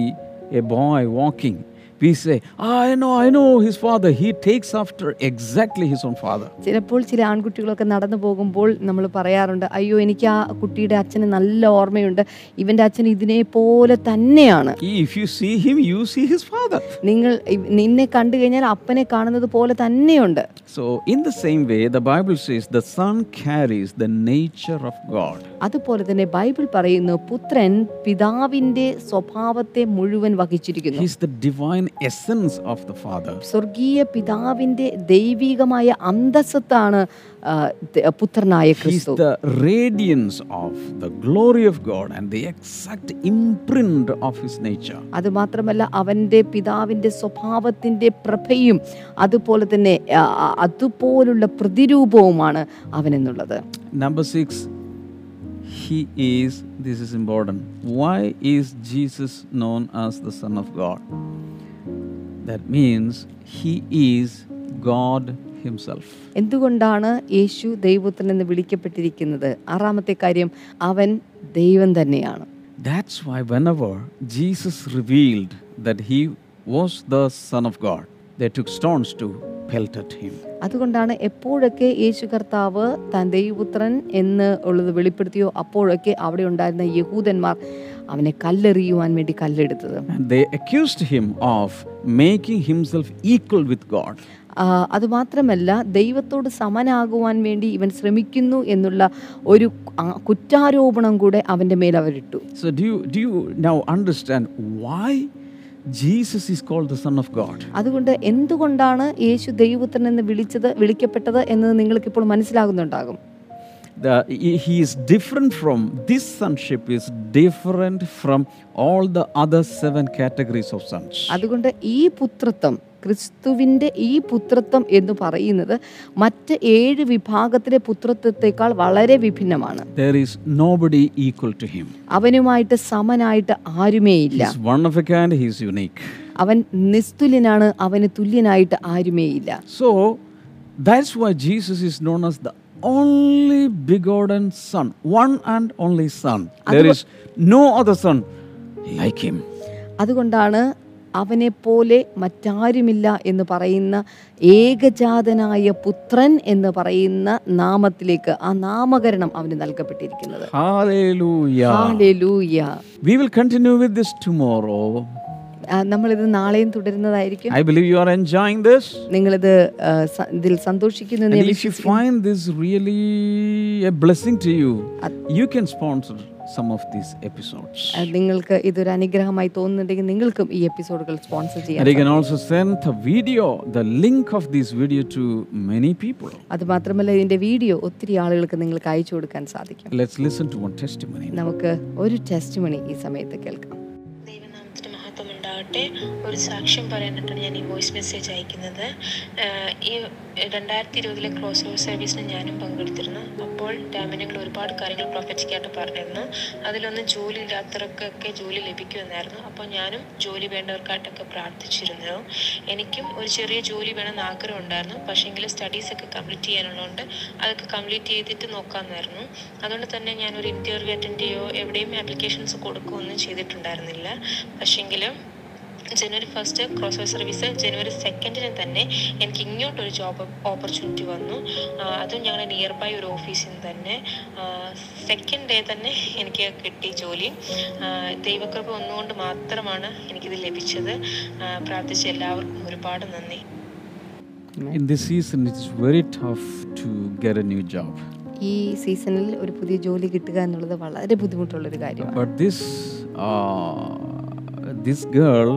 a boy walking, we say, "Ah, I know, I know his father. He takes after exactly his own father. ചിലപ്പോൾ ചില ആൺകുട്ടികളൊക്കെ നടന്നു പോകുമ്പോൾ നമ്മൾ പറയാറുണ്ട് അയ്യോ എനിക്ക് ആ കുട്ടിയുടെ അച്ഛന് നല്ല ഓർമ്മയുണ്ട് ഇവന്റെ അച്ഛൻ ഇതിനെ പോലെ തന്നെയാണ് if you see him you see his father നിങ്ങൾ നിന്നെ കണ്ടു കഴിഞ്ഞാൽ അപ്പനെ കാണുന്നത് പോലെ തന്നെയുണ്ട് so in the same way, the Bible says the Son carries the nature of God. അതുപോലെ തന്നെ ബൈബിൾ പറയുന്നു പുത്രൻ പിതാവിന്റെ സ്വഭാവത്തെ മുഴുവൻ വഹിച്ചിരിക്കുന്നു his the divine essence of the Father. സ്വർഗീയ പിതാവിന്റെ ദൈവികമായ അന്തസ്സത്താണ് പുത്രനായ ക്രിസ്തു the radiance of the glory of God and the exact imprint of His nature. അത് മാത്രമല്ല അവന്റെ പിതാവിന്റെ സ്വഭാവത്തിന്റെ പ്രഭയും അതുപോലെ തന്നെ അതുപോലുള്ള പ്രതിരൂപവുമാണ് അവനെന്നുള്ളത് Number six, He is, this is important. Why is Jesus known as the Son of God? That means He is God Himself. എന്തുകൊണ്ടാണ് യേശു ദൈവപുത്രൻ എന്ന് വിളിക്കപ്പെട്ടിരിക്കുന്നത് ആറാമത്തെ കാര്യം അവൻ ദൈവം തന്നെയാണ് That's why, whenever Jesus revealed that He was the Son of God, they took stones to pelt at Him. അതുകൊണ്ടാണ് എപ്പോഴൊക്കെ യേശു കർത്താവ് താൻ ദൈവപുത്രൻ എന്ന് ഉള്ളത് വെളിപ്പെടുത്തിയോ അപ്പോഴൊക്കെ അവിടെ ഉണ്ടായിരുന്ന യഹൂദന്മാർ അവനെ കല്ലെറിയുവാൻ വേണ്ടി കല്ലെടുത്തത് And they accused Him of making Himself equal with God. ആ, അതുമാത്രമല്ല ദൈവത്തോട് സമനാകുവാൻ വേണ്ടി ഇവൻ ശ്രമിക്കുന്നു എന്നുള്ള ഒരു കുറ്റാരോപണം കൂടെ അവന്റെ മേൽ അവരിട്ടു so do do you now understand why Jesus is called the son of God? അതുകൊണ്ട് എന്തുകൊണ്ടാണ് യേശു ദൈവപുത്രൻ എന്ന് വിളിച്ചത് വിളിക്കപ്പെട്ടത് എന്നത് നിങ്ങൾക്കിപ്പോൾ മനസ്സിലാകുന്നുണ്ടാകും The, he is different from this sonship is different from all the other seven categories of sons. അതുകൊണ്ട് ഈ പുത്രത്വം ക്രിസ്തുവിന്റെ ഈ പുത്രത്വം എന്ന് പറയുന്നത് മറ്റ് ഏഴ് വിഭാഗത്തിലെ പുത്രത്വത്തെക്കാൾ വളരെ വിഭിന്നമാണ് There is nobody equal to him. അവനുമായിട്ട് സമനായിട്ട് ആരുമേയില്ല He's one of a kind, he's unique. അവൻ നിസ്തുല്യനാണ് അവന് തുല്യനായിട്ട് ആരുമേയില്ല So that's why Jesus is known as the only begotten Son, one and only Son. There is no other Son like him. അതുകൊണ്ടാണ് അവനെ പോലെ മറ്റാരുമില്ല എന്ന് പറയുന്ന ഏകജാതനായ പുത്രൻ എന്ന് പറയുന്ന നാമത്തിലേക്ക് ആ നാമകരണം അവന് നൽകപ്പെട്ടിരിക്കുന്നത് Hallelujah. ഹല്ലേലൂയ. We will continue with this tomorrow. നമ്മളിത് നാളെയും തുടരുന്നതായിരിക്കും. I believe you are enjoying this നിങ്ങൾ ഇത് ഇതിൽ സന്തോഷിക്കുന്നു എന്ന് if you find this really a blessing to you you can sponsor some of these episodes നിങ്ങൾക്ക് ഇതൊരു അനുഗ്രഹമായി തോന്നുന്നുണ്ടെങ്കിൽ നിങ്ങൾക്കും ഈ എപ്പിസോഡുകൾ സ്പോൺസർ ചെയ്യാം and you send the video the link of these video to many people അത് മാത്രമല്ല ഇതിന്റെ വീഡിയോ ഒത്തിരി ആളുകൾക്ക് നിങ്ങൾക്ക് അയച്ചു കൊടുക്കാൻ സാധിക്കും. Let's listen to one testimony നമുക്ക് ഒരു ടെസ്റ്റിമണി ഈ സമയത്ത് കേൾക്കാം. ഉണ്ടാകട്ടെ ഒരു സാക്ഷ്യം പറയാനായിട്ടാണ് ഞാൻ ഈ വോയിസ് മെസ്സേജ് അയക്കുന്നത്. ഈ രണ്ടായിരത്തി ഇരുപതിലെ ക്രോസ് ഓവർ സർവീസിന് ഞാനും പങ്കെടുത്തിരുന്നു. അപ്പോൾ ഡാമിനങ്ങൾ ഒരുപാട് കാര്യങ്ങൾ പ്രൊഫറ്റിക്കായിട്ട് പറഞ്ഞിരുന്നു. അതിലൊന്ന് ജോലി ഇല്ലാത്തവർക്കൊക്കെ ജോലി ലഭിക്കുമെന്നായിരുന്നു. അപ്പോൾ ഞാനും ജോലി വേണ്ടവർക്കായിട്ടൊക്കെ പ്രാർത്ഥിച്ചിരുന്നു. എനിക്കും ഒരു ചെറിയ ജോലി വേണമെന്ന് ആഗ്രഹം ഉണ്ടായിരുന്നു. പക്ഷേങ്കിൽ സ്റ്റഡീസൊക്കെ കംപ്ലീറ്റ് ചെയ്യാനുള്ളതുകൊണ്ട് അതൊക്കെ കംപ്ലീറ്റ് ചെയ്തിട്ട് നോക്കാമെന്നായിരുന്നു. അതുകൊണ്ട് തന്നെ ഞാനൊരു ഇന്റർവ്യൂ അറ്റൻഡ് ചെയ്യുകയോ എവിടെയും ആപ്ലിക്കേഷൻസ് കൊടുക്കുകയോ ഒന്നും ചെയ്തിട്ടുണ്ടായിരുന്നില്ല പക്ഷേങ്കിൽ ജനുവരി ഫസ്റ്റ് ക്രോസ് വൈ സർവീസ് ജനുവരി സെക്കൻഡിന് തന്നെ എനിക്ക് ഇങ്ങോട്ടൊരു ജോബ് ഓപ്പർച്യൂണിറ്റി വന്നു. അതും ഞങ്ങളുടെ നിയർ ബൈ ഒരു ഓഫീസിൽ നിന്ന് തന്നെ. സെക്കൻഡ് ഡേ തന്നെ എനിക്ക് കിട്ടി ജോലി. ദൈവകൃപ ഒന്നുകൊണ്ട് മാത്രമാണ് എനിക്കിത് ലഭിച്ചത്. പ്രാർത്ഥിച്ച എല്ലാവർക്കും ഒരുപാട് നന്ദി. In this season, it's very tough to get a new job. ഈ സീസണിൽ ഒരു പുതിയ ജോലി കിട്ടുക എന്നുള്ളത് വളരെ ബുദ്ധിമുട്ടുള്ളൊരു കാര്യമാണ്. But this, uh, this girl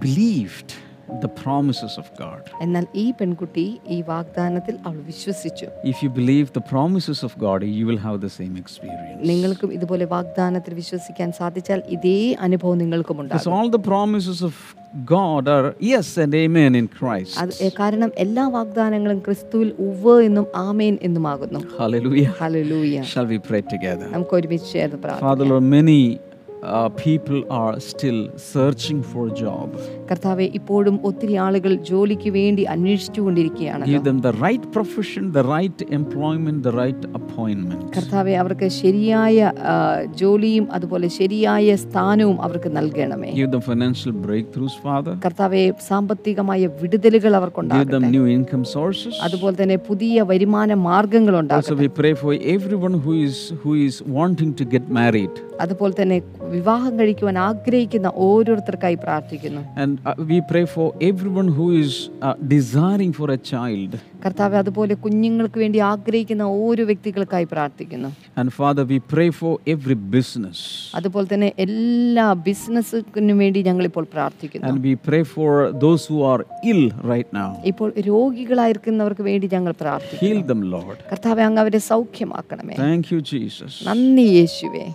believed the promises of God. എന്നാൽ ഈ പെൺകുട്ടി ഈ വാഗ്ദാനത്തിൽ അവൾ വിശ്വസിച്ചു If you believe the promises of God, you will have the same experience. നിങ്ങൾക്കും ഇതുപോലെ വാഗ്ദാനത്തിൽ വിശ്വസിക്കാൻ സാധിച്ചാൽ ഇതേ അനുഭവം നിങ്ങൾക്കും Because ഉണ്ടാകും all the promises of God are yes and amen in Christ. അത് എ- കാരണം എല്ലാ വാഗ്ദാനങ്ങളും ക്രിസ്തുവിൽ ഉവ്വ് എന്നും ആമേൻ എന്നുമാകുന്നു Hallelujah. Hallelujah Shall we pray together? നമുക്ക് ഒരുമിച്ച് ചേർന്ന് പ്രാർത്ഥിക്കാം Father, Lord, many uh, people are still searching for a job. കർത്താവെ ഇപ്പോഴും ഒത്തിരി ആളുകൾ ജോലിക്ക് വേണ്ടി അന്വേഷിച്ചുകൊണ്ടിരിക്കുകയാണ് Give them the right profession, the right employment, the right appointment. കർത്താവെ അവർക്ക് ശരിയായ ആ, ജോലിയും അതുപോലെ ശരിയായ സ്ഥാനവും അവർക്ക് നൽകണമേ Give them financial breakthroughs, Father. കർത്താവെ സാമ്പത്തികമായ വിടുതലുകൾ Give them അവർക്കുണ്ടാകട്ടെ new income sources. അതുപോലെ തന്നെ പുതിയ വരുമാന മാർഗങ്ങൾ Also, ഉണ്ടാകട്ടെ we pray for everyone who is who is wanting to get married, അതുപോലെ തന്നെ വിവാഹം കഴിക്കുവാൻ ആഗ്രഹിക്കുന്ന ഓരോരുത്തർക്കായി പ്രാർത്ഥിക്കുന്നു and uh, we pray for everyone who is uh, desiring for a child. കർത്താവ് അതുപോലെ കുഞ്ഞുങ്ങൾക്ക് വേണ്ടി ആഗ്രഹിക്കുന്ന ഓരോ വ്യക്തികൾക്കായി പ്രാർത്ഥിക്കുന്നു And Father, we pray for every business, അതുപോലെ തന്നെ എല്ലാ ബിസിനസ്സിനും വേണ്ടി ഞങ്ങൾ ഇപ്പോൾ പ്രാർത്ഥിക്കുന്നു and we pray for those who are ill right now. ഇപ്പോൾ രോഗികളായിരിക്കുന്നവർക്ക് വേണ്ടി ഞങ്ങൾ പ്രാർത്ഥിക്കുന്നു Heal them, Lord. കർത്താവേ അങ്ങ് അവരെ സൗഖ്യമാക്കണമേ Thank you, Jesus. നന്ദി യേശുവേ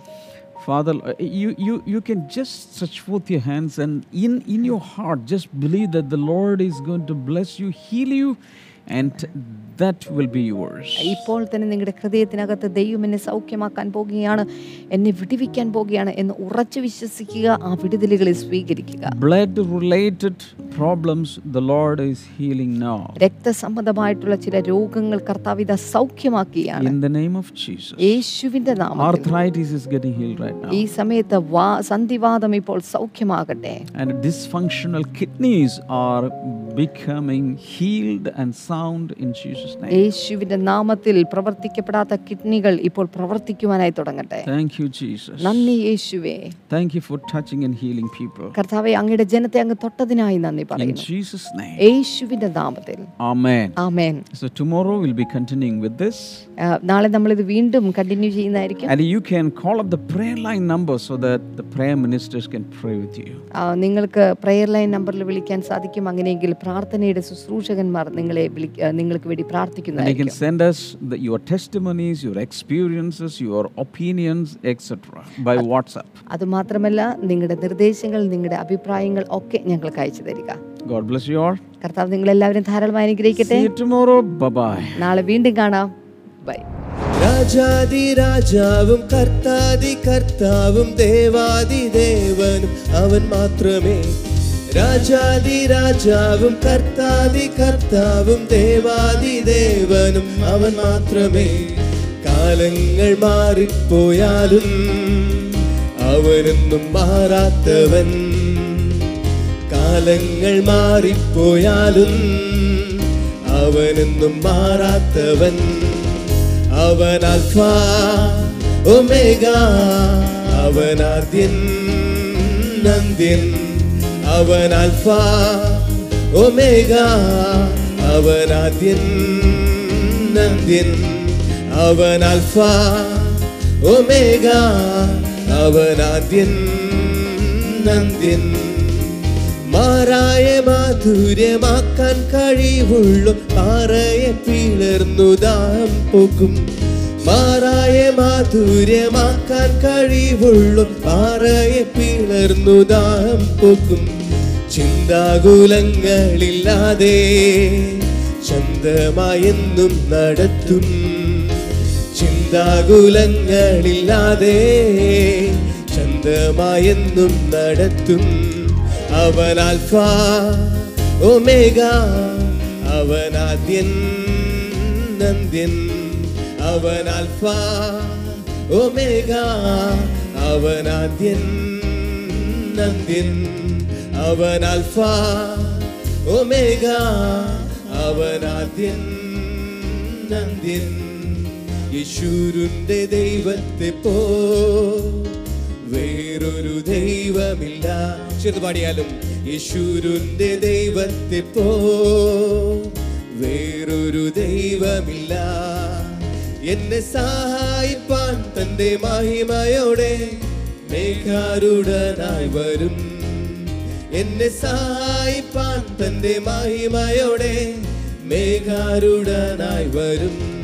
Father, uh, you, you, you can just stretch forth your hands and in, in your heart, just believe that the Lord is going to bless you, heal you, and that will be yours. ഇപ്പോൾ തന്നെ നിങ്ങളുടെ ഹൃദയത്തിനകത്ത് ദൈവം എന്നെ സൗഖ്യമാക്കാൻ പോകുകയാണ് എന്നെ വിടുവിക്കാൻ പോകുകയാണ് എന്ന് ഉറച്ചു വിശ്വസിക്കുക ആ വിടുതലുകളെ സ്വീകരിക്കുക Blood related problems, the Lord is healing now. രക്തസംബന്ധമായിട്ടുള്ള ചില രോഗങ്ങൾ കർത്താവിത സൗഖ്യമാക്കുകയാണ് In the name of Jesus. യേശുവിന്റെ നാമത്തിൽ Arthritis is getting healed right now. ഈ സമയത്ത് വാ സന്ധിവാദം ഇപ്പോൾ സൗഖ്യമാകട്ടെ And dysfunctional kidneys are becoming healed and sound in Jesus' name. യേശുവിന്റെ നാമത്തിൽ പ്രവർത്തിക്കപ്പെടാത്ത കിഡ്നികൾ ഇപ്പോൾ പ്രവർത്തിക്കുവാനായി തുടങ്ങട്ടെ Thank you, Jesus. നന്ദി യേശുവേ Thank you for touching and healing people. കർത്താവെ അങ്ങയുടെ ജനത്തെ അങ്ങ് തൊട്ടതിനായി നന്ദി In പറയുന്നു Jesus' name. യേശുവിന്റെ നാമത്തിൽ Amen. Amen So tomorrow we'll be continuing with this. ആ, നാളെ നമ്മൾ ഇത് വീണ്ടും കണ്ടിന്യൂ ചെയ്യുന്നതായിരിക്കും And you can call up the prayer line number so that the prayer ministers can pray with you. ആ, നിങ്ങൾക്ക് പ്രെയർ ലൈൻ നമ്പറിൽ വിളിക്കാൻ സാധിക്കും അങ്ങനെയെങ്കിൽ പ്രാർത്ഥനയുടെ ശുശ്രൂഷകന്മാർ നിങ്ങളെ വിളി ആ, നിങ്ങൾക്ക് വേണ്ടി പ്രാർത്ഥിക്കുന്നത് your testimonies, your experiences, your opinions, etc. by WhatsApp. അതുമാത്രമല്ല നിങ്ങളുടെ നിർദ്ദേശങ്ങൾ നിങ്ങളുടെ അഭിപ്രായങ്ങൾ ഒക്കെ ഞങ്ങൾക്ക് അയച്ചു തരിക God bless you all. കർത്താവ് നിങ്ങളെല്ലാവരും ധാരാളമായി അനുഗ്രഹിക്കട്ടെ See you tomorrow. Bye bye. നാളെ വീണ്ടും കാണാം ബൈ രാജാതി രാജാവും കർത്താതി കർത്താവും ദേവാതി ദേവനും അവൻ മാത്രമേ രാജാതി രാജാവും കർത്താതി കർത്താവും ദേവാതി ദേവനും അവൻ മാത്രമേ. കാലങ്ങൾ മാറിപ്പോയാലും അവനൊന്നും മാറാത്തവൻ. കാലങ്ങൾ മാറിപ്പോയാലും അവനൊന്നും മാറാത്തവൻ. അവൻ അൽഫ ഒമേഗ അവൻ ആദ്യൻ നന്ദ്യൻ അവൻ അൽഫ ഒമേഗ. അവൻ ആദ്യൻ നന്ദ്യൻ അവൻ അൽഫ ഒമേഗ. അവൻ ആദ്യൻ നന്ദ്യൻ മാറായ മാധുര്യമാക്കാൻ കഴിവുള്ളു പാറയെ പിളർന്നു ദാം പോകും മാറായ മാധുര്യമാക്കാൻ കഴിവുള്ളു പാറയെ പിളർന്നു ദാം പോകും ചിന്താകുലങ്ങളില്ലാതെ ചന്തമായെന്നും നടത്തും. ചിന്താകുലങ്ങളില്ലാതെ ചന്തമായെന്നും നടത്തും. അവൻ ആൽഫ ഒമേഗ അവൻ ആദ്യൻ നന്ദ്യൻ അവൻ ആൽഫ ഒമേഗ അവൻ ആദ്യൻ നന്ദ്യൻ അവൻ ആൽഫ ഒമേഗ. അവൻ ആദ്യൻ നന്ദ്യൻ യശൂരുന്റെ ദൈവത്തെ പോ. വേറൊരു ദൈവമില്ല. ചെറുപാടിയാലും യശൂരുന്റെ ദൈവത്തെ പോ. വേറൊരു ദൈവമില്ല. എന്നെ സഹായിപ്പാൻ തന്റെ മഹിമയോടെ മേഘാരുടനായി വരും. എന്നെ സഹായിപ്പാൻ തന്റെ മഹിമയോടെ മേഘാരുടനായി വരും.